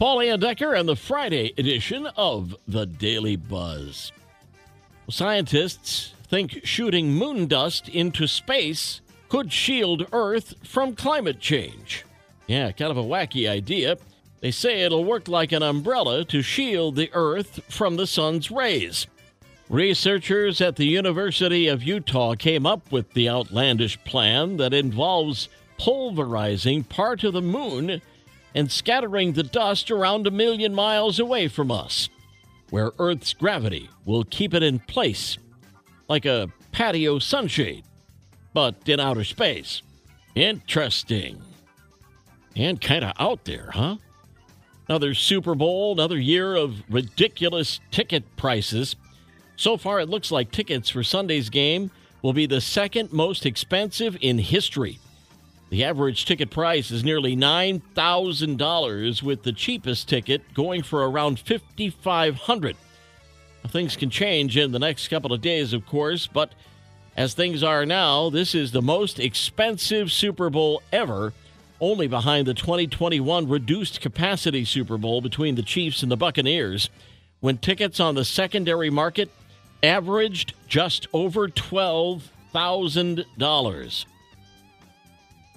Paul Layendecker and the Friday edition of the Daily Buzz. Scientists think shooting moon dust into space could shield Earth from climate change. Yeah, kind of a wacky idea. They say it'll work like an umbrella to shield the Earth from the sun's rays. Researchers at the University of Utah came up with the outlandish plan that involves pulverizing part of the moon and scattering the dust around a million miles away from us, where Earth's gravity will keep it in place, like a patio sunshade, but in outer space. Interesting. And kind of out there, huh? Another Super Bowl, another year of ridiculous ticket prices. So far, it looks like tickets for Sunday's game will be the second most expensive in history. The average ticket price is nearly $9,000, with the cheapest ticket going for around $5,500. Things can change in the next couple of days, of course, but as things are now, this is the most expensive Super Bowl ever, only behind the 2021 reduced capacity Super Bowl between the Chiefs and the Buccaneers, when tickets on the secondary market averaged just over $12,000.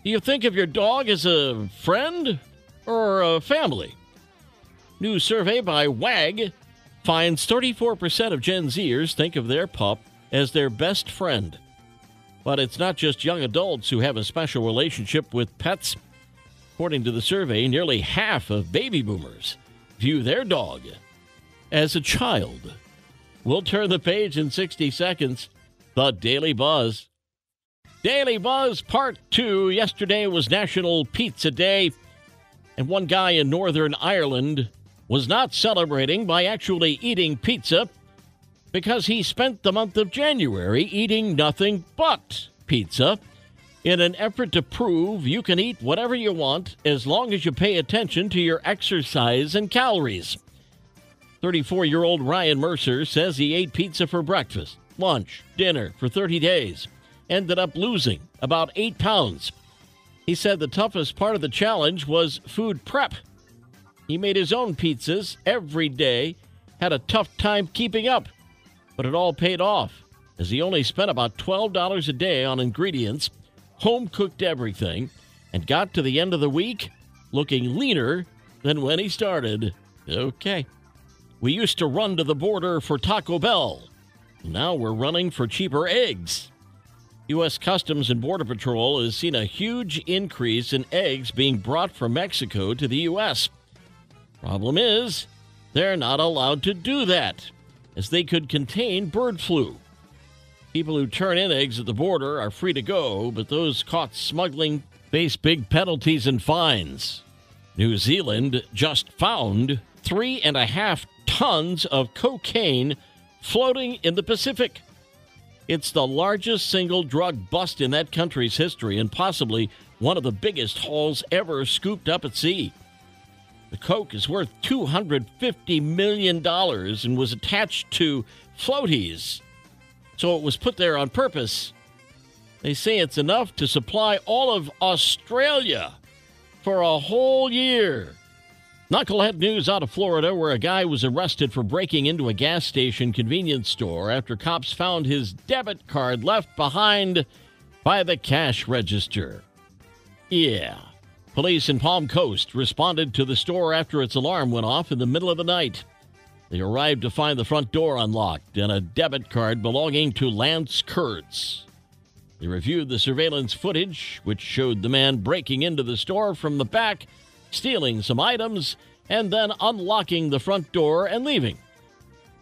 Do you think of your dog as a friend or a family? New survey by WAG finds 34% of Gen Zers think of their pup as their best friend. But it's not just young adults who have a special relationship with pets. According to the survey, nearly half of baby boomers view their dog as a child. We'll turn the page in 60 seconds. The Daily Buzz. Daily Buzz Part 2. Yesterday was National Pizza Day, and one guy in Northern Ireland was not celebrating by actually eating pizza because he spent the month of January eating nothing but pizza in an effort to prove you can eat whatever you want as long as you pay attention to your exercise and calories. 34 year old Ryan Mercer says he ate pizza for breakfast, lunch, dinner for 30 days ended up losing about eight pounds. He said the toughest part of the challenge was food prep. He made his own pizzas every day, had a tough time keeping up, but it all paid off as he only spent about $12 a day on ingredients, home cooked everything, and got to the end of the week looking leaner than when he started. Okay. We used to run to the border for Taco Bell. Now we're running for cheaper eggs. U.S. Customs and Border Patrol has seen a huge increase in eggs being brought from Mexico to the U.S. Problem is, they're not allowed to do that, as they could contain bird flu. People who turn in eggs at the border are free to go, but those caught smuggling face big penalties and fines. New Zealand just found three and a half tons of cocaine floating in the Pacific. It's the largest single drug bust in that country's history and possibly one of the biggest hauls ever scooped up at sea. The Coke is worth $250 million and was attached to floaties, so it was put there on purpose. They say it's enough to supply all of Australia for a whole year. Knucklehead news out of Florida, where a guy was arrested for breaking into a gas station convenience store after cops found his debit card left behind by the cash register. Yeah. Police in Palm Coast responded to the store after its alarm went off in the middle of the night. They arrived to find the front door unlocked and a debit card belonging to Lance Kurtz. They reviewed the surveillance footage, which showed the man breaking into the store from the back stealing some items, and then unlocking the front door and leaving.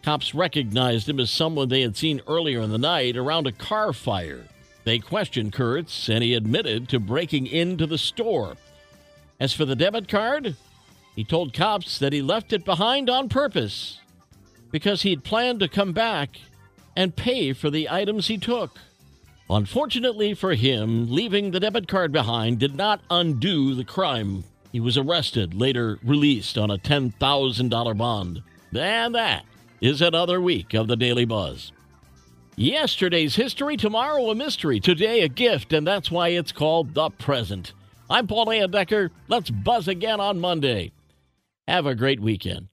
Cops recognized him as someone they had seen earlier in the night around a car fire. They questioned Kurtz, and he admitted to breaking into the store. As for the debit card, he told cops that he left it behind on purpose. because he'd planned to come back and pay for the items he took. Unfortunately for him, leaving the debit card behind did not undo the crime. He was arrested, later released on a $10,000 bond. And that is another week of the Daily Buzz. Yesterday's history, tomorrow a mystery, today a gift, and that's why it's called The Present. I'm Paul Decker. Let's buzz again on Monday. Have a great weekend.